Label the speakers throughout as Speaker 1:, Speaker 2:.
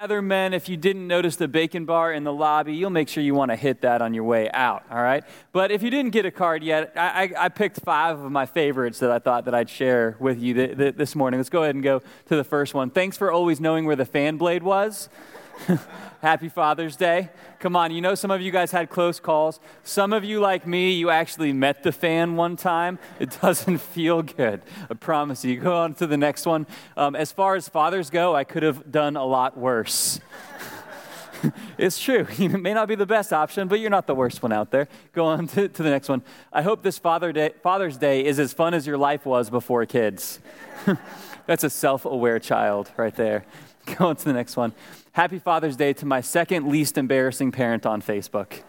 Speaker 1: Other men, if you didn't notice the bacon bar in the lobby, you'll make sure you want to hit that on your way out, all right? But if you didn't get a card yet, I, I, I picked five of my favorites that I thought that I'd share with you th- th- this morning. Let's go ahead and go to the first one. Thanks for always knowing where the fan blade was. Happy Father's Day. Come on, you know some of you guys had close calls. Some of you, like me, you actually met the fan one time. It doesn't feel good. I promise you. Go on to the next one. Um, as far as fathers go, I could have done a lot worse. it's true. It may not be the best option, but you're not the worst one out there. Go on to, to the next one. I hope this Father Day, Father's Day is as fun as your life was before kids. That's a self aware child right there. Go on to the next one. Happy Father's Day to my second least embarrassing parent on Facebook.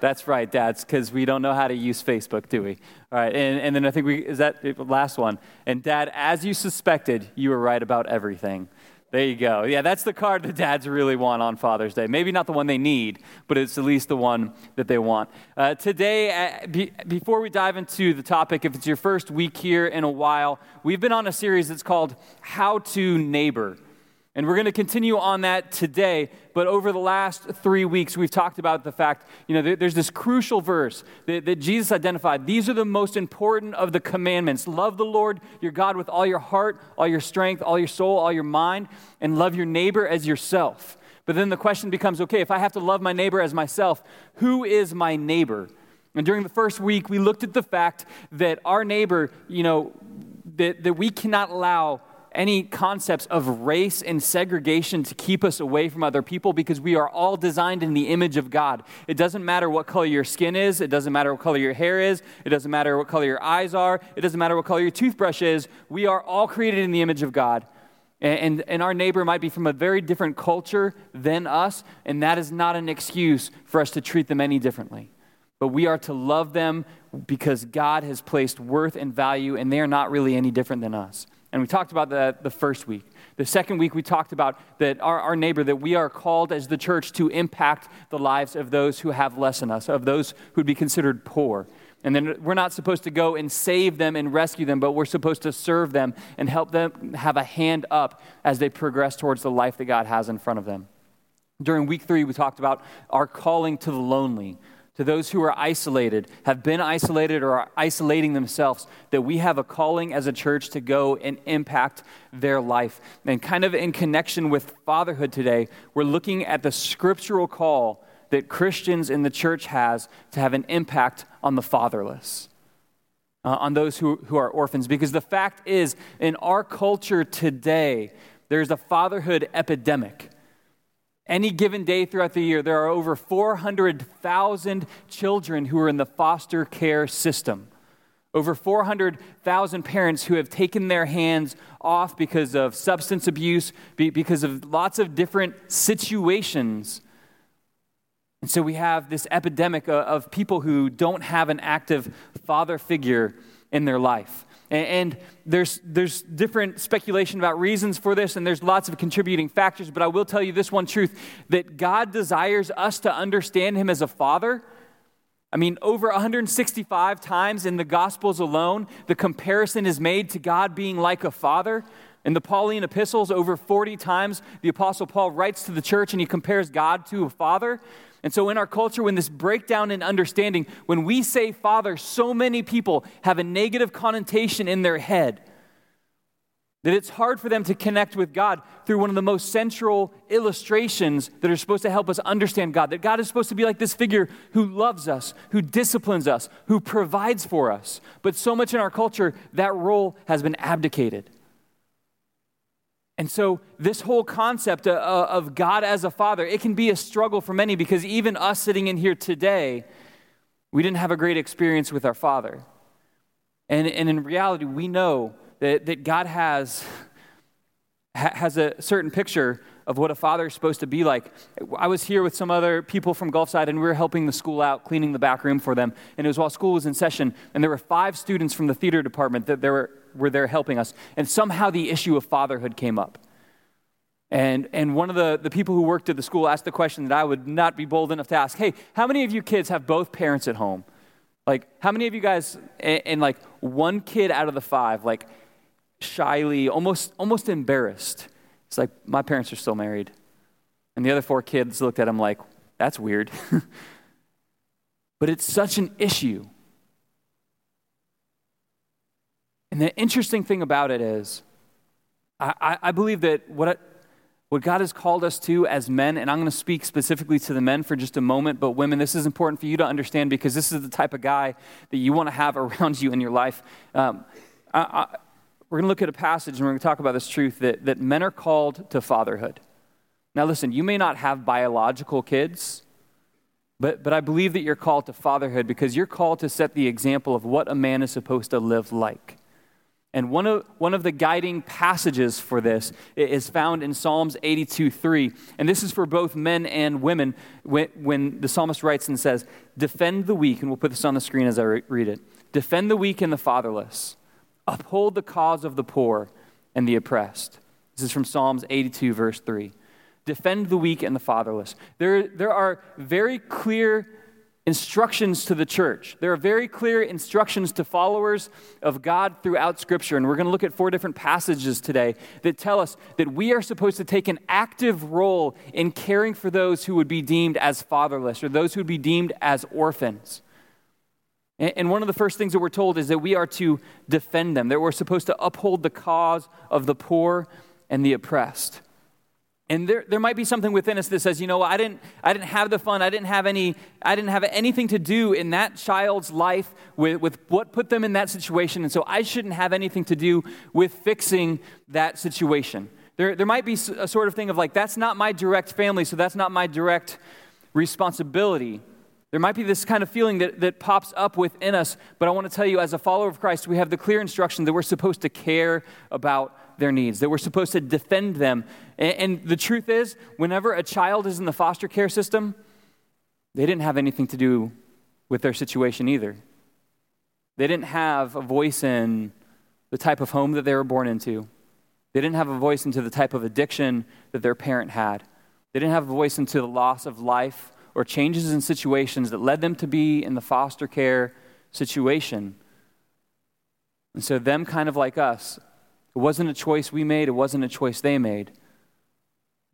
Speaker 1: That's right, dads, because we don't know how to use Facebook, do we? All right, and, and then I think we, is that the last one? And dad, as you suspected, you were right about everything. There you go. Yeah, that's the card that dads really want on Father's Day. Maybe not the one they need, but it's at least the one that they want. Uh, today, uh, be, before we dive into the topic, if it's your first week here in a while, we've been on a series that's called How to Neighbor. And we're going to continue on that today. But over the last three weeks, we've talked about the fact, you know, there's this crucial verse that, that, Jesus identified. These are the most important of the commandments love the Lord your God with all your heart, all your strength, all your soul, all your mind, and love your neighbor as yourself. But then the question becomes okay, if I have to love my neighbor as myself, who is my neighbor? And during the first week, we looked at the fact that our neighbor, you know, that, that we cannot allow any concepts of race and segregation to keep us away from other people because we are all designed in the image of God. It doesn't matter what color your skin is, it doesn't matter what color your hair is, it doesn't matter what color your eyes are, it doesn't matter what color your toothbrush is. We are all created in the image of God. And, and, our neighbor might be from a very different culture than us, and that is not an excuse for us to treat them any differently. But we are to love them because God has placed worth and value, and they are not really any different than us. And we talked about that the first week. The second week, we talked about that our, our neighbor, that we are called as the church to impact the lives of those who have less than us, of those who'd be considered poor. And then we're not supposed to go and save them and rescue them, but we're supposed to serve them and help them have a hand up as they progress towards the life that God has in front of them. During week three, we talked about our calling to the lonely, to those who are isolated, have been isolated or are isolating themselves, that we have a calling as a church to go and impact their life. And kind of in connection with fatherhood today, we're looking at the scriptural call that Christians in the church has to have an impact on the fatherless. Uh, on those who, who are orphans. Because the fact is, in our culture today, there's a fatherhood epidemic. Any given day throughout the year, there are over 400,000 children who are in the foster care system. Over 400,000 parents who have taken their hands off because of substance abuse, because of lots of different situations. And so we have this epidemic of people who don't have an active father figure in their life. And, there's, there's different speculation about reasons for this, and there's lots of contributing factors, but I will tell you this one truth that God desires us to understand Him as a father. I mean, over 165 times in the Gospels alone, the comparison is made to God being like a father. In the Pauline epistles, over 40 times, the Apostle Paul writes to the church and he compares God to a father. And so, in our culture, when this breakdown in understanding, when we say father, so many people have a negative connotation in their head that it's hard for them to connect with God through one of the most central illustrations that are supposed to help us understand God. That God is supposed to be like this figure who loves us, who disciplines us, who provides for us. But so much in our culture, that role has been abdicated. And so, this whole concept uh, uh, of God as a father, it can be a struggle for many because even us sitting in here today, we didn't have a great experience with our father. And, and in reality, we know that, that God has, has a certain picture of what a father is supposed to be like. I was here with some other people from Gulfside, and we were helping the school out, cleaning the back room for them. And it was while school was in session, and there were five students from the theater department that there were were there helping us. And somehow the issue of fatherhood came up. And, and one of the, the people who worked at the school asked the question that I would not be bold enough to ask Hey, how many of you kids have both parents at home? Like, how many of you guys, and, and like one kid out of the five, like shyly, almost, almost embarrassed, it's like, my parents are still married. And the other four kids looked at him like, That's weird. but it's such an issue. And the interesting thing about it is, I, I believe that what, what God has called us to as men, and I'm going to speak specifically to the men for just a moment, but women, this is important for you to understand because this is the type of guy that you want to have around you in your life. Um, I, I, we're going to look at a passage and we're going to talk about this truth that, that men are called to fatherhood. Now, listen, you may not have biological kids, but, but I believe that you're called to fatherhood because you're called to set the example of what a man is supposed to live like. And one of, one of the guiding passages for this is found in Psalms 82 3. And this is for both men and women when, when the psalmist writes and says, Defend the weak, and we'll put this on the screen as I re- read it. Defend the weak and the fatherless, uphold the cause of the poor and the oppressed. This is from Psalms 82, verse 3. Defend the weak and the fatherless. There, there are very clear instructions to the church. There are very clear instructions to followers of God throughout Scripture. And we're going to look at four different passages today that tell us that we are supposed to take an active role in caring for those who would be deemed as fatherless or those who would be deemed as orphans. And one of the first things that we're told is that we are to defend them, that we're supposed to uphold the cause of the poor and the oppressed. And there, there might be something within us that says, you know, I didn't, I didn't have the fun. I didn't have any, I didn't have anything to do in that child's life with, with what put them in that situation. And so I shouldn't have anything to do with fixing that situation. There, there might be a sort of thing of like, that's not my direct family, so that's not my direct responsibility. There might be this kind of feeling that, that pops up within us, but I want to tell you, as a follower of Christ, we have the clear instruction that we're supposed to care about their needs, that we're supposed to defend them. And, and the truth is, whenever a child is in the foster care system, they didn't have anything to do with their situation either. They didn't have a voice in the type of home that they were born into. They didn't have a voice into the type of addiction that their parent had. They didn't have a voice into the loss of life or changes in situations that led them to be in the foster care situation. And so, them kind of like us, it wasn't a choice we made, it wasn't a choice they made.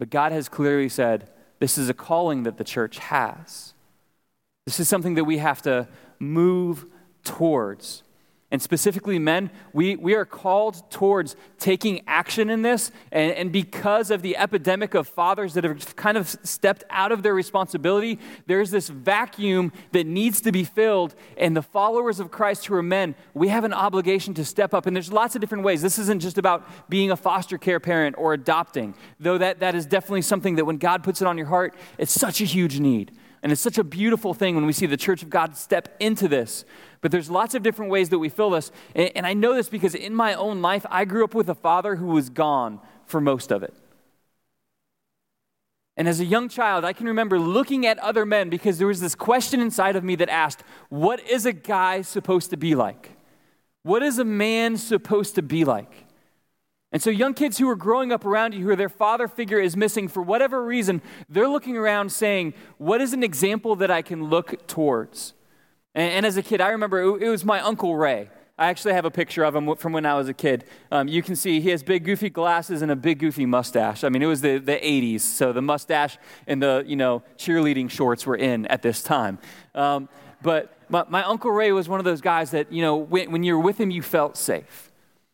Speaker 1: But God has clearly said this is a calling that the church has. This is something that we have to move towards. And specifically, men, we, we are called towards taking action in this. And, and because of the epidemic of fathers that have kind of stepped out of their responsibility, there's this vacuum that needs to be filled. And the followers of Christ who are men, we have an obligation to step up. And there's lots of different ways. This isn't just about being a foster care parent or adopting, though that, that is definitely something that when God puts it on your heart, it's such a huge need. And it's such a beautiful thing when we see the church of God step into this. But there's lots of different ways that we fill this. And, I know this because in my own life, I grew up with a father who was gone for most of it. And as a young child, I can remember looking at other men because there was this question inside of me that asked, What is a guy supposed to be like? What is a man supposed to be like? And so, young kids who are growing up around you, who their father figure is missing for whatever reason, they're looking around saying, What is an example that I can look towards? And, and as a kid, I remember it, it, was my Uncle Ray. I actually have a picture of him from when I was a kid. Um, you can see he has big, goofy glasses and a big, goofy mustache. I mean, it was the, the 80s, so the mustache and the, you know, cheerleading shorts were in at this time. Um, but my, my Uncle Ray was one of those guys that, you know, when, when you were with him, you felt safe.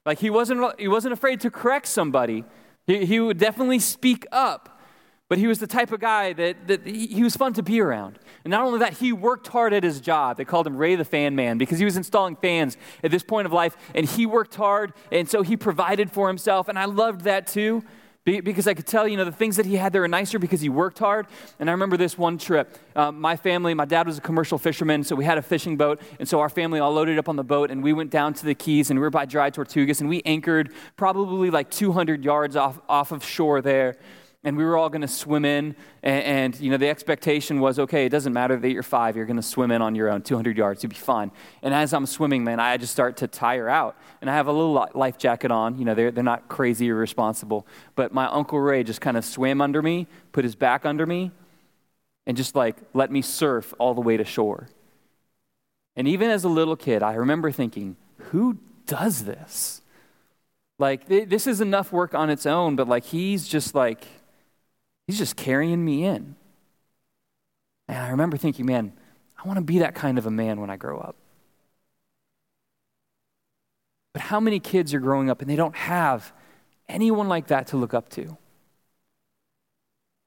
Speaker 1: Like he wasn't, he wasn't afraid to correct somebody. He, he would definitely speak up. But he was the type of guy that, that he, he, was fun to be around. And not only that, he worked hard at his job. They called him Ray the Fan Man because he was installing fans at this point of life. And he worked hard, and so he provided for himself. And I loved that too because I could tell, you know, the things that he had there were nicer because he worked hard. And I remember this one trip. Um, my family, my dad was a commercial fisherman, so we had a fishing boat. And so our family all loaded up on the boat, and we went down to the Keys, and we were by Dry Tortugas, and we anchored probably like 200 yards off, off of shore there and we were all going to swim in and, and, you know the expectation was okay it doesn't matter that you're five you're going to swim in on your own 200 yards you'll be fine. And as i'm swimming man i just start to tire out. And i have a little life jacket on you know they're, they're not crazy or responsible but my uncle ray just kind of swam under me put his back under me and just like let me surf all the way to shore. And even as a little kid i remember thinking who does this? Like this is enough work on its own but like he's just like He's just carrying me in. And I remember thinking, man, I want to be that kind of a man when I grow up. But how many kids are growing up and they don't have anyone like that to look up to?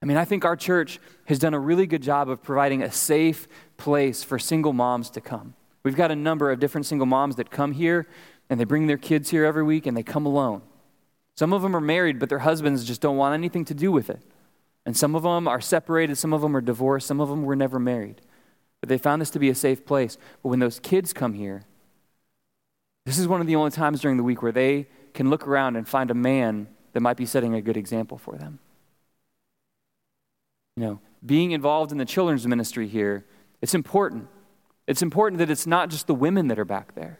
Speaker 1: I mean, I think our church has done a really good job of providing a safe place for single moms to come. We've got a number of different single moms that come here and they bring their kids here every week and they come alone. Some of them are married, but their husbands just don't want anything to do with it. And some of them are separated, some of them are divorced, some of them were never married. But they found this to be a safe place. But when those kids come here, this is one of the only times during the week where they can look around and find a man that might be setting a good example for them. You know, being involved in the children's ministry here, it's important. It's important that it's not just the women that are back there.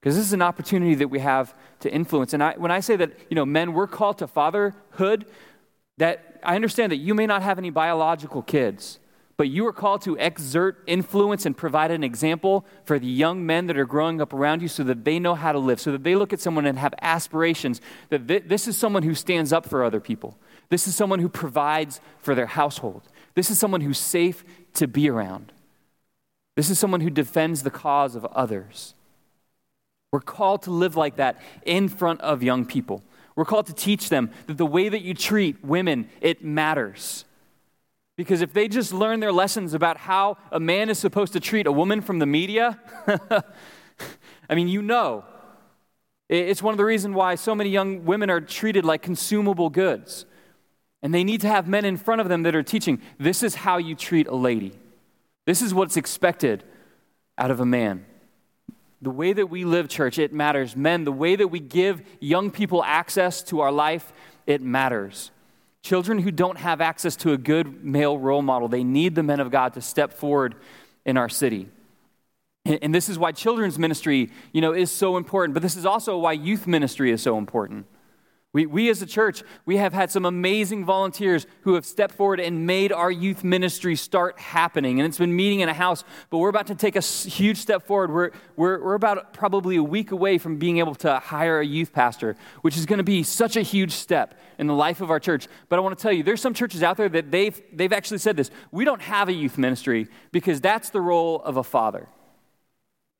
Speaker 1: Because this is an opportunity that we have to influence. And I, when I say that, you know, men, we're called to fatherhood, that I understand that you may not have any biological kids, but you are called to exert influence and provide an example for the young men that are growing up around you so that they know how to live, so that they look at someone and have aspirations that th- this is someone who stands up for other people. This is someone who provides for their household. This is someone who's safe to be around. This is someone who defends the cause of others. We're called to live like that in front of young people. We're called to teach them that the way that you treat women, it matters. Because if they just learn their lessons about how a man is supposed to treat a woman from the media, I mean, you know. It's one of the reasons why so many young women are treated like consumable goods. And they need to have men in front of them that are teaching this is how you treat a lady. This is what's expected out of a man. The way that we live, church, it matters. Men, the way that we give young people access to our life, it matters. Children who don't have access to a good male role model, they need the men of God to step forward in our city. And this is why children's ministry, you know, is so important, but this is also why youth ministry is so important. We, we as a church, we have had some amazing volunteers who have stepped forward and made our youth ministry start happening. And it's been meeting in a house, but we're about to take a huge step forward. We're, we're, we're about probably a week away from being able to hire a youth pastor, which is going to be such a huge step in the life of our church. But I want to tell you, there's some churches out there that they've, they've actually said this. We don't have a youth ministry because that's the role of a father.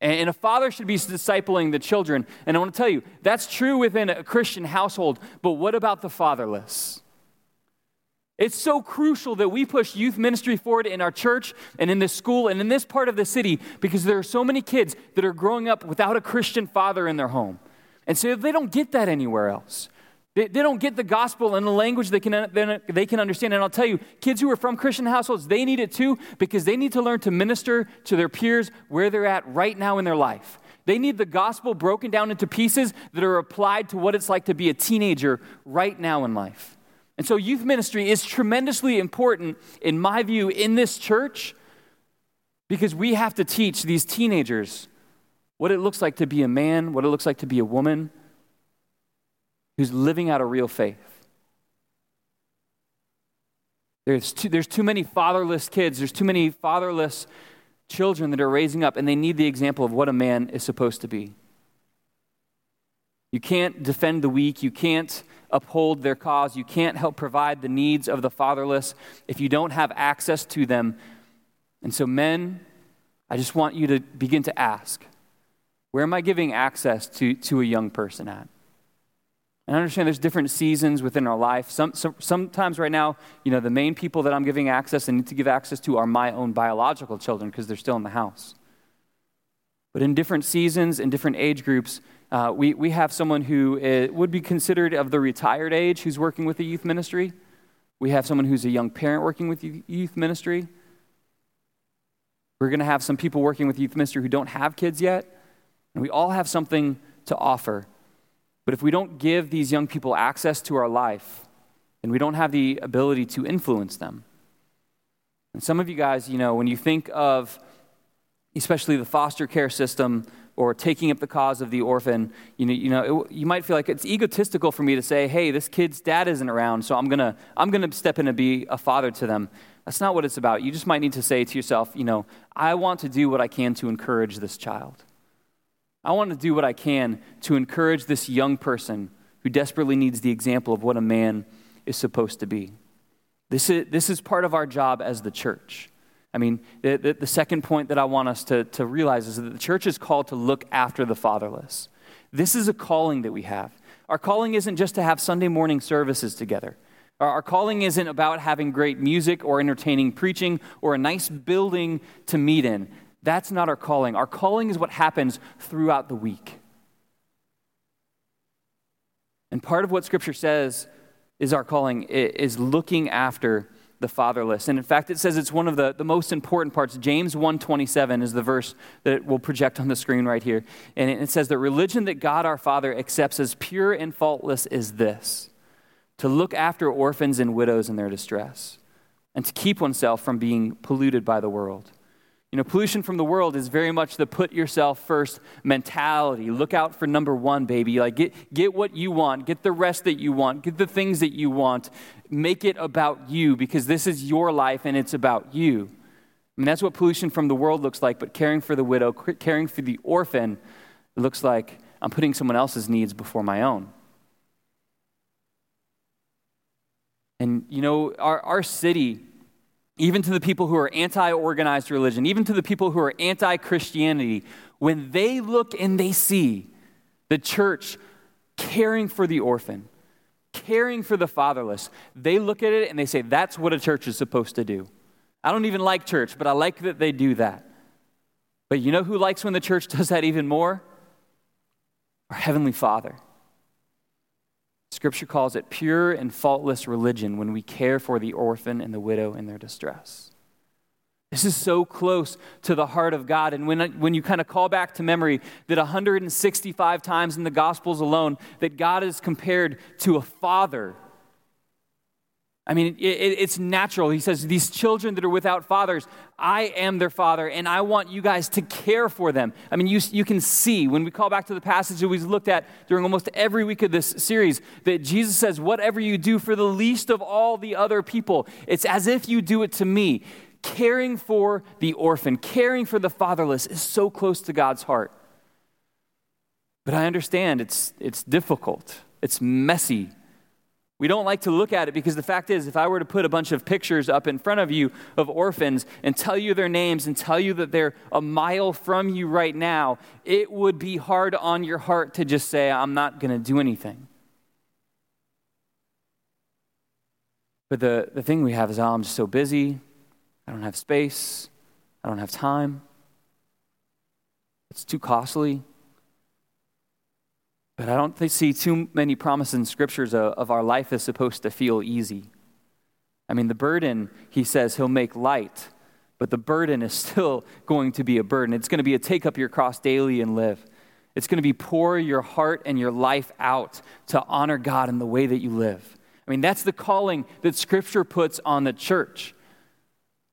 Speaker 1: And a father should be discipling the children. And I want to tell you, that's true within a Christian household, but what about the fatherless? It's so crucial that we push youth ministry forward in our church and in this school and in this part of the city because there are so many kids that are growing up without a Christian father in their home. And so they don't get that anywhere else. They, they don't get the gospel in a language they can, they can understand. And I'll tell you, kids who are from Christian households, they need it too because they need to learn to minister to their peers where they're at right now in their life. They need the gospel broken down into pieces that are applied to what it's like to be a teenager right now in life. And so, youth ministry is tremendously important, in my view, in this church because we have to teach these teenagers what it looks like to be a man, what it looks like to be a woman, who's living out a real faith. There's too, there's too many fatherless kids, there's too many fatherless children that are raising up, and they need the example of what a man is supposed to be. You can't defend the weak, you can't uphold their cause, you can't help provide the needs of the fatherless if you don't have access to them. And so, men, I just want you to begin to ask where am I giving access to, to a young person at? And I understand there's different seasons within our life. Some, some, sometimes right now, you know, the main people that I'm giving access and need to give access to are my own biological children because they're still in the house. But in different seasons, in different age groups, uh, we, we have someone who is, uh, would be considered of the retired age who's working with the youth ministry. We have someone who's a young parent working with youth ministry. We're going to have some people working with youth ministry who don't have kids yet. And we all have something to offer but if we don't give these young people access to our life, then we don't have the ability to influence them. And some of you guys, you know, when you think of especially the foster care system or taking up the cause of the orphan, you know, you, know it, you might feel like it's egotistical for me to say, hey, this kid's dad isn't around, so I'm going to I'm to step in and be a father to them. That's not what it's about. You just might need to say to yourself, you know, I want to do what I can to encourage this child. I want to do what I can to encourage this young person who desperately needs the example of what a man is supposed to be. This is, this is part of our job as the church. I mean, the, the, the, second point that I want us to, to realize is that the church is called to look after the fatherless. This is a calling that we have. Our calling isn't just to have Sunday morning services together. Our, our calling isn't about having great music or entertaining preaching or a nice building to meet in. That's not our calling. Our calling is what happens throughout the week. And part of what Scripture says is our calling is looking after the fatherless. And in fact, it says it's one of the, the most important parts. James 1.27 is the verse that we'll project on the screen right here. And it says that religion that God our Father accepts as pure and faultless is this, to look after orphans and widows in their distress, and to keep oneself from being polluted by the world. You know, pollution from the world is very much the put yourself first mentality. Look out for number one, baby. Like, get, get what you want, get the rest that you want, get the things that you want. Make it about you because this is your life and it's about you. I mean, that's what pollution from the world looks like, but caring for the widow, caring for the orphan, looks like I'm putting someone else's needs before my own. And, you know, our, our city even to the people who are anti organized religion, even to the people who are anti Christianity, when they look and they see the church caring for the orphan, caring for the fatherless, they look at it and they say, that's what a church is supposed to do. I don't even like church, but I like that they do that. But you know who likes when the church does that even more? Our Heavenly Father. Scripture calls it pure and faultless religion when we care for the orphan and the widow in their distress. This is so close to the heart of God. And when, when you kind of call back to memory that 165 times in the Gospels alone, that God is compared to a father I mean, it, it's natural. He says, These children that are without fathers, I am their father, and I want you guys to care for them. I mean, you, you can see when we call back to the passage that we've looked at during almost every week of this series that Jesus says, Whatever you do for the least of all the other people, it's as if you do it to me. Caring for the orphan, caring for the fatherless is so close to God's heart. But I understand it's, it's difficult, it's messy, we don't like to look at it because the fact is, if I were to put a bunch of pictures up in front of you of orphans and tell you their names and tell you that they're a mile from you right now, it would be hard on your heart to just say, I'm not going to do anything. But the, the thing we have is, oh, I'm just so busy. I don't have space. I don't have time. It's too costly. But I don't see too many promises in scriptures of, of our life is supposed to feel easy. I mean, the burden, he says, he'll make light, but the burden is still going to be a burden. It's going to be a take up your cross daily and live. It's going to be pour your heart and your life out to honor God in the way that you live. I mean, that's the calling that Scripture puts on the church.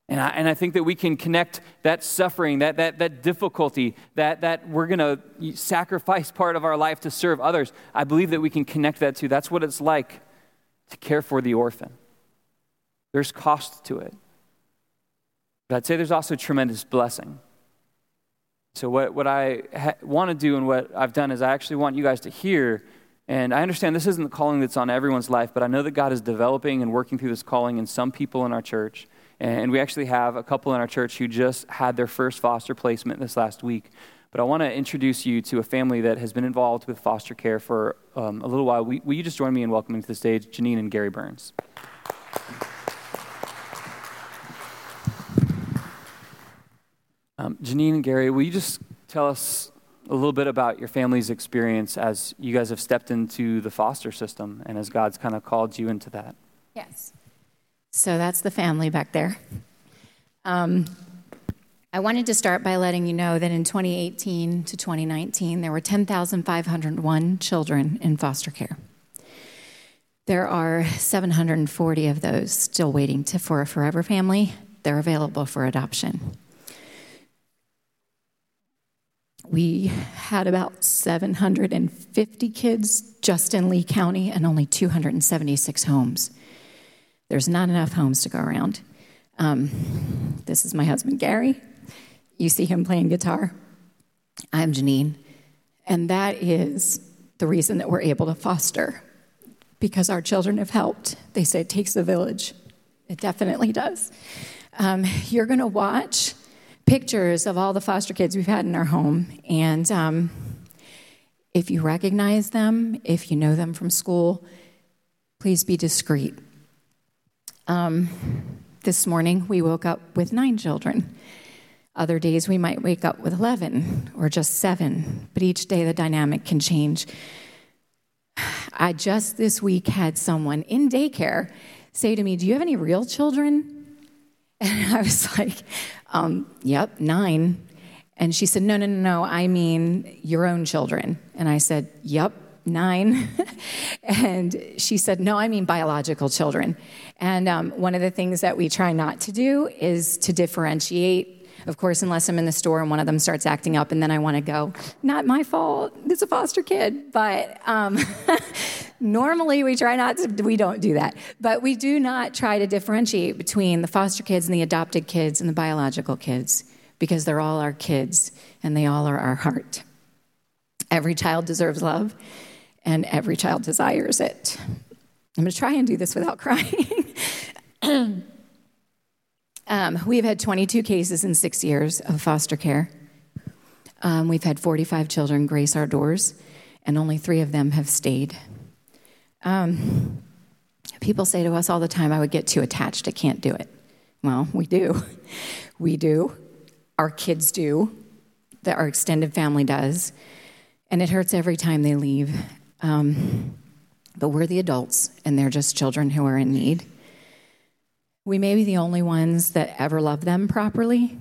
Speaker 1: And I, and I think that we can connect that suffering, that, that, that difficulty, that, that we're going to sacrifice part of our life to serve others. I believe that we can connect that to. That's what it's like to care for the orphan. There's cost to it. But I'd say there's also tremendous blessing. So, what, what I ha- want to do and what I've done is I actually want you guys to hear. And I understand this isn't the calling that's on everyone's life, but I know that God is developing and working through this calling in some people in our church. And we actually have a couple in our church who just had their first foster placement this last week. But I want to introduce you to a family that has been involved with foster care for um, a little while. Will, will you just join me in welcoming to the stage Janine and Gary Burns? Um, Janine and Gary, will you just tell us a little bit about your family's experience as you guys have stepped into the foster system and as God's kind of called you into that?
Speaker 2: Yes. So that's the family back there. Um, I wanted to start by letting you know that in 2018 to 2019, there were 10,501 children in foster care. There are 740 of those still waiting to, for a forever family. They're available for adoption. We had about 750 kids just in Lee County and only 276 homes. There's not enough homes to go around. Um, this is my husband, Gary. You see him playing guitar. I'm Janine. And that is the reason that we're able to foster because our children have helped. They say it takes a village. It definitely does. Um, you're going to watch pictures of all the foster kids we've had in our home. And um, if you recognize them, if you know them from school, please be discreet. Um, this morning, we woke up with nine children. Other days, we might wake up with 11 or just seven, but each day the dynamic can change. I just this week had someone in daycare say to me, Do you have any real children? And I was like, um, Yep, nine. And she said, No, no, no, no, I mean your own children. And I said, Yep, nine. and she said, No, I mean biological children. And um, one of the things that we try not to do is to differentiate. Of course, unless I'm in the store and one of them starts acting up, and then I want to go, not my fault, it's a foster kid. But um, normally we try not to, we don't do that. But we do not try to differentiate between the foster kids and the adopted kids and the biological kids because they're all our kids and they all are our heart. Every child deserves love, and every child desires it. I'm going to try and do this without crying. um, we've had 22 cases in six years of foster care. Um, we've had 45 children grace our doors, and only three of them have stayed. Um, people say to us all the time, I would get too attached, I can't do it. Well, we do. We do. Our kids do. That our extended family does. And it hurts every time they leave. Um, but we're the adults, and they're just children who are in need. We may be the only ones that ever love them properly,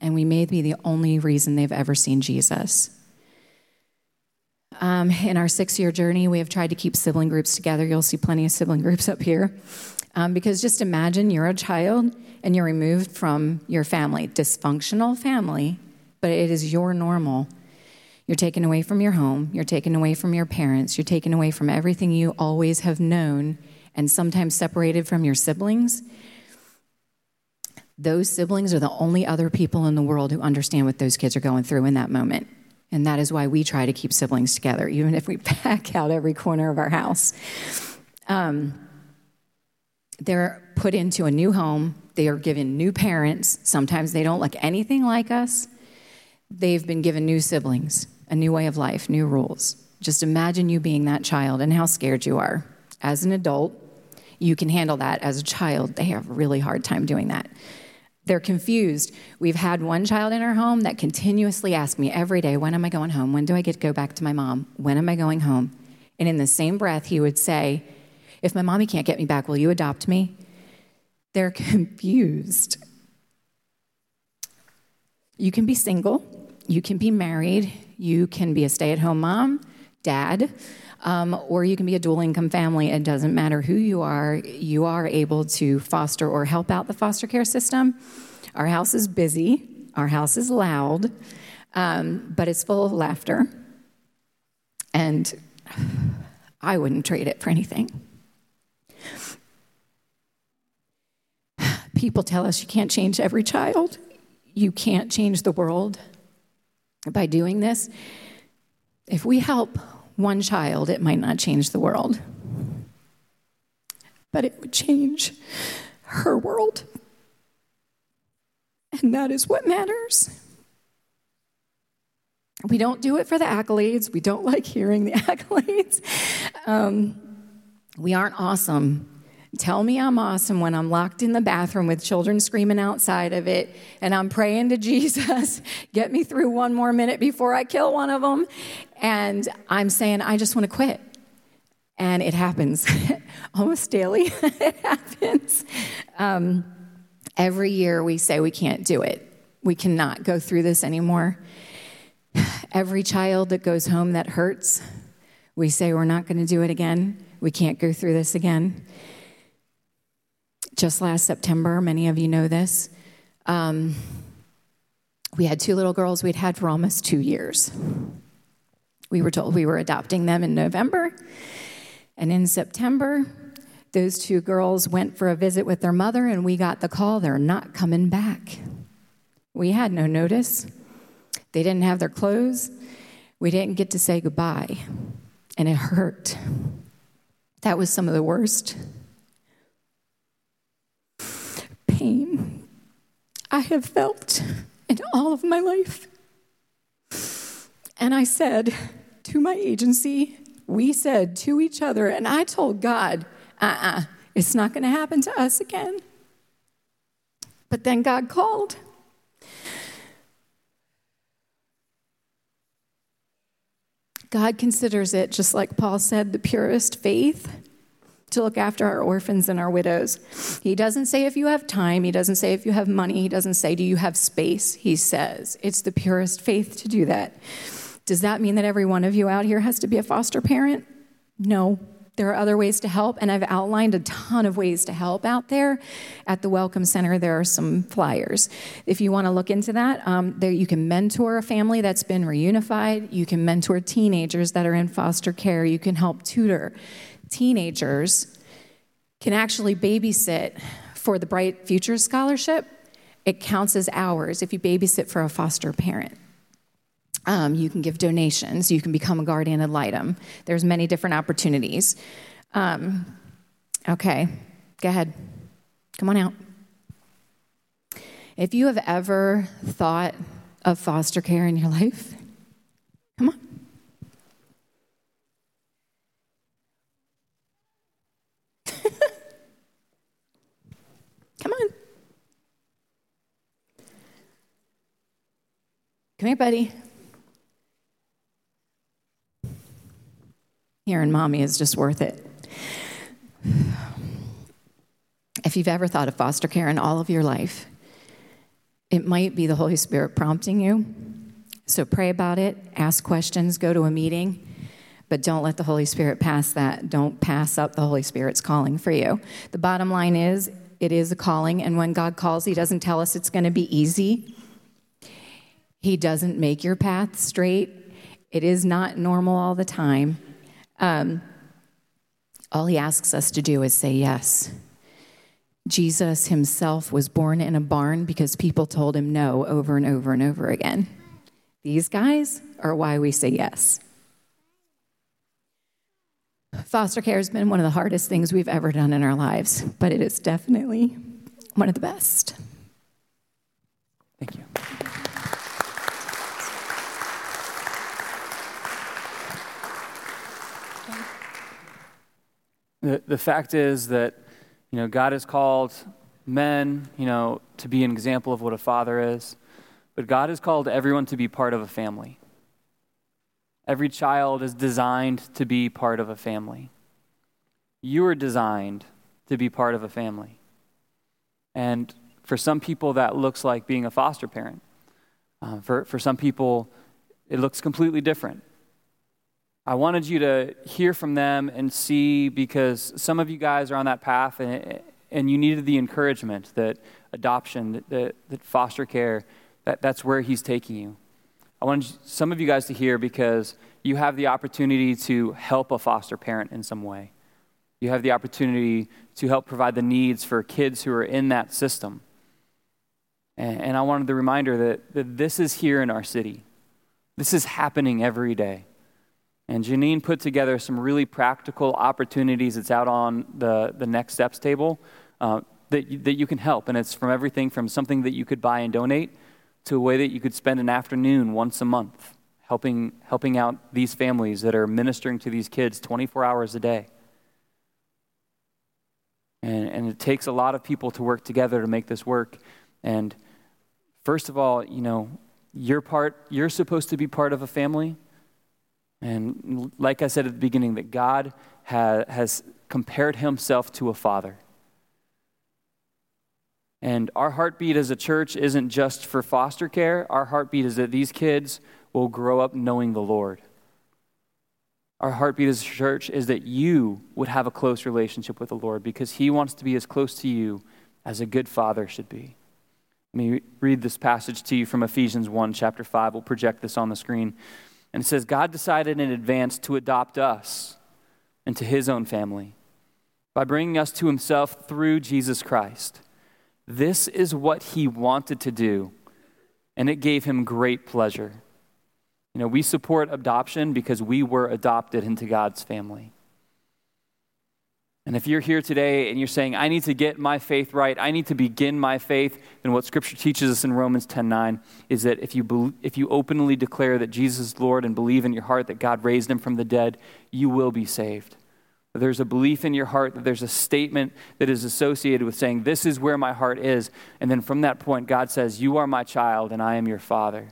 Speaker 2: and we may be the only reason they've ever seen Jesus. Um, in our six year journey, we have tried to keep sibling groups together. You'll see plenty of sibling groups up here. Um, because just imagine you're a child and you're removed from your family, dysfunctional family, but it is your normal. You're taken away from your home, you're taken away from your parents, you're taken away from everything you always have known, and sometimes separated from your siblings. Those siblings are the only other people in the world who understand what those kids are going through in that moment. And that is why we try to keep siblings together, even if we pack out every corner of our house. Um, they're put into a new home, they are given new parents. Sometimes they don't look anything like us. They've been given new siblings a new way of life, new rules. Just imagine you being that child and how scared you are. As an adult, you can handle that. As a child, they have a really hard time doing that. They're confused. We've had one child in our home that continuously asked me every day, When am I going home? When do I get to go back to my mom? When am I going home? And in the same breath, he would say, If my mommy can't get me back, will you adopt me? They're confused. You can be single, you can be married, you can be a stay at home mom, dad, um, or you can be a dual income family. It doesn't matter who you are, you are able to foster or help out the foster care system. Our house is busy, our house is loud, um, but it's full of laughter. And I wouldn't trade it for anything. People tell us you can't change every child, you can't change the world by doing this, if we help one child, it might not change the world, but it would change her world. And that is what matters. We don't do it for the accolades. We don't like hearing the accolades. Um, we aren't awesome. Tell me I'm awesome when I'm locked in the bathroom with children screaming outside of it and I'm praying to Jesus, get me through one more minute before I kill one of them. And I'm saying, I just want to quit. And it happens almost daily. it happens. Um, every year we say we can't do it. We cannot go through this anymore. Every child that goes home that hurts, we say we're not going to do it again. We can't go through this again just last September, many of you know this, um, we had two little girls we'd had for almost two years. We were told we were adopting them in November. And in September, those two girls went for a visit with their mother, and we got the call they're not coming back. We had no notice. They didn't have their clothes. We didn't get to say goodbye. And it hurt. That was some of the worst I have felt in all of my life. And I said to my agency, we said to each other, and I told God, uh uh-uh, uh, it's not going to happen to us again. But then God called. God considers it, just like Paul said, the purest faith to look after our orphans and our widows. He doesn't say if you have time, he doesn't say if you have money, he doesn't say do you have space. He says it's the purest faith to do that. Does that mean that every one of you out here has to be a foster parent? No. There are other ways to help, and I've outlined a ton of ways to help out there. At the Welcome Center, there are some flyers. If you want to look into that, um, there you can mentor a family that's been reunified. You can mentor teenagers that are in foster care. You can help tutor teenagers. Can actually babysit for the Bright Futures Scholarship. It counts as hours if you babysit for a foster parent. Um, you can give donations. You can become a guardian ad litem. There's many different opportunities. Um, okay, go ahead. Come on out. If you have ever thought of foster care in your life, come on. come on. Come here, buddy. Hearing mommy is just worth it. If you've ever thought of foster care in all of your life, it might be the Holy Spirit prompting you. So pray about it, ask questions, go to a meeting, but don't let the Holy Spirit pass that. Don't pass up the Holy Spirit's calling for you. The bottom line is, it is a calling, and when God calls, He doesn't tell us it's going to be easy. He doesn't make your path straight. It is not normal all the time. Um, all he asks us to do is say yes. Jesus himself was born in a barn because people told him no over and over and over again. These guys are why we say yes. Foster care has been one of the hardest things we've ever done in our lives, but it is definitely one of the best.
Speaker 1: Thank you. The, the fact is that, you know, God has called men, you know, to be an example of what a father is, but God has called everyone to be part of a family. Every child is designed to be part of a family. You are designed to be part of a family. And for some people, that looks like being a foster parent. Uh, for, for some people, it looks completely different. I wanted you to hear from them and see because some of you guys are on that path and, and you needed the encouragement that adoption, that, that foster care, that, that's where He's taking you. I wanted some of you guys to hear because you have the opportunity to help a foster parent in some way. You have the opportunity to help provide the needs for kids who are in that system. And, and I wanted the reminder that, that this is here in our city. This is happening every day. And Janine put together some really practical opportunities. It's out on the, the next steps table uh, that, you, that you can help. And it's from everything from something that you could buy and donate to a way that you could spend an afternoon once a month helping, helping out these families that are ministering to these kids 24 hours a day. And, and it takes a lot of people to work together to make this work. And first of all, you know, you're part, you're supposed to be part of a family and like I said at the beginning, that God ha- has compared himself to a father. And our heartbeat as a church isn't just for foster care, our heartbeat is that these kids will grow up knowing the Lord. Our heartbeat as a church is that you would have a close relationship with the Lord because He wants to be as close to you as a good father should be. Let me read this passage to you from Ephesians 1, chapter 5. We'll project this on the screen. And it says, God decided in advance to adopt us into his own family by bringing us to himself through Jesus Christ. This is what he wanted to do, and it gave him great pleasure. You know, we support adoption because we were adopted into God's family. And if you're here today and you're saying, I need to get my faith right, I need to begin my faith, then what Scripture teaches us in Romans 10:9 is that if you, be, if you openly declare that Jesus is Lord and believe in your heart that God raised him from the dead, you will be saved. There's a belief in your heart that there's a statement that is associated with saying, This is where my heart is. And then from that point, God says, You are my child and I am your father.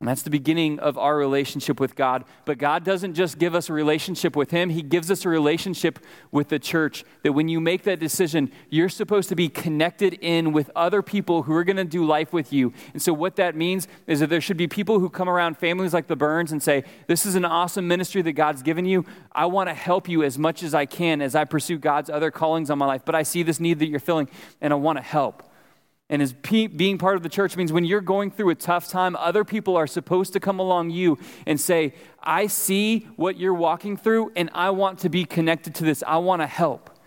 Speaker 1: And that's the beginning of our relationship with God. But God doesn't just give us a relationship with Him, He gives us a relationship with the church. That when you make that decision, you're supposed to be connected in with other people who are going to do life with you. And so, what that means is that there should be people who come around families like the Burns and say, This is an awesome ministry that God's given you. I want to help you as much as I can as I pursue God's other callings on my life. But I see this need that you're filling, and I want to help. And as pe- being part of the church means when you're going through a tough time, other people are supposed to come along you and say, I see what you're walking through, and I want to be connected to this. I want to help.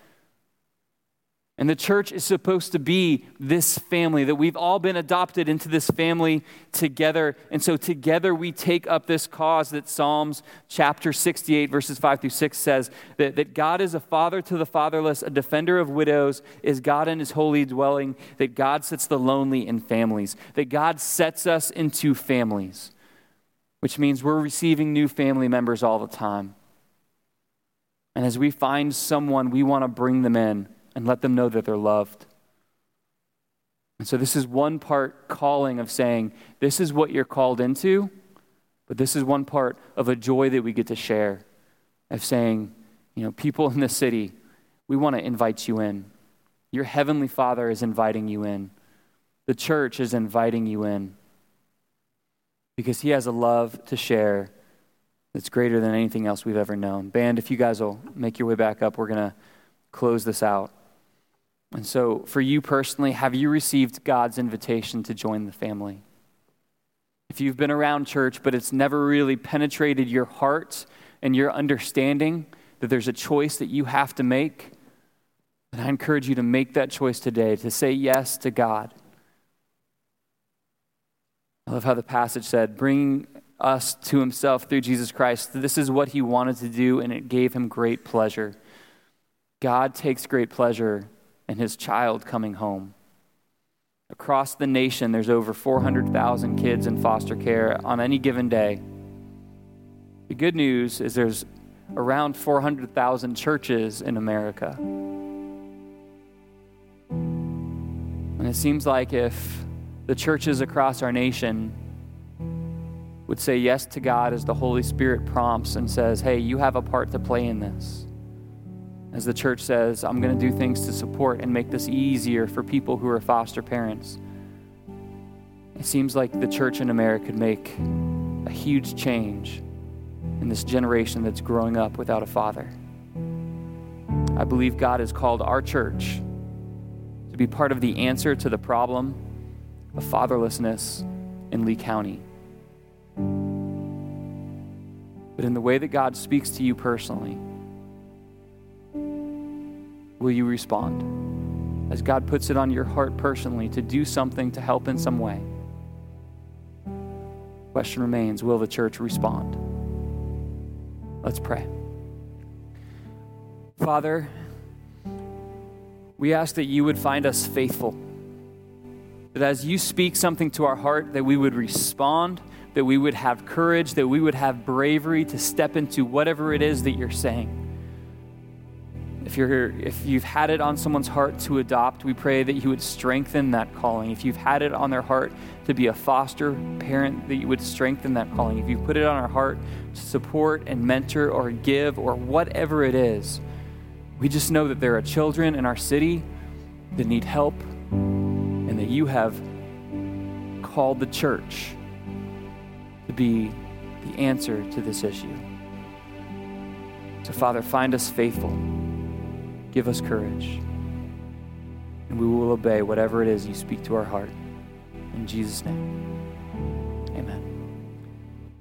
Speaker 1: And the church is supposed to be this family, that we've all been adopted into this family together. And so together we take up this cause that Psalms chapter 68, verses 5 through 6 says that, that God is a father to the fatherless, a defender of widows, is God in his holy dwelling, that God sets the lonely in families, that God sets us into families, which means we're receiving new family members all the time. And as we find someone, we want to bring them in and let them know that they're loved. And so, this is one part calling of saying, This is what you're called into, but this is one part of a joy that we get to share of saying, You know, people in the city, we want to invite you in. Your heavenly Father is inviting you in, the church is inviting you in because He has a love to share that's greater than anything else we've ever known. Band, if you guys will make your way back up, we're going to close this out. And so, for you personally, have you received God's invitation to join the family? If you've been around church, but it's never really penetrated your heart and your understanding that there's a choice that you have to make, then I encourage you to make that choice today to say yes to God. I love how the passage said, bringing us to himself through Jesus Christ. This is what he wanted to do, and it gave him great pleasure. God takes great pleasure and his child coming home. Across the nation, there's over 400,000 kids in foster care on any given day. The good news is there's around 400,000 churches in America. And it seems like if the churches across our nation would say yes to God as the Holy Spirit prompts and says, hey, you have a part to play in this as the church says, I'm going to do things to support and make this easier for people who are foster parents. It seems like the church in America could make a huge change in this generation that's growing up without a father. I believe God has called our church to be part of the answer to the problem of fatherlessness in Lee County. But in the way that God speaks to you personally, will you respond? As God puts it on your heart personally to do something to help in some way. Question remains will the church respond? Let's pray. Father, we ask that you would find us faithful. That as you speak something to our heart, that we would respond, that we would have courage, that we would have bravery to step into whatever it is that you're saying. If, you're, if you've had it on someone's heart to adopt, we pray that you would strengthen that calling. If you've had it on their heart to be a foster parent, that you would strengthen that calling. If you've put it on our heart to support and mentor or give or whatever it is, we just know that there are children in our city that need help and that you have called the church to be the answer to this issue. So, Father, find us faithful. Give us courage. And we will obey whatever it is you speak to our heart. In Jesus' name.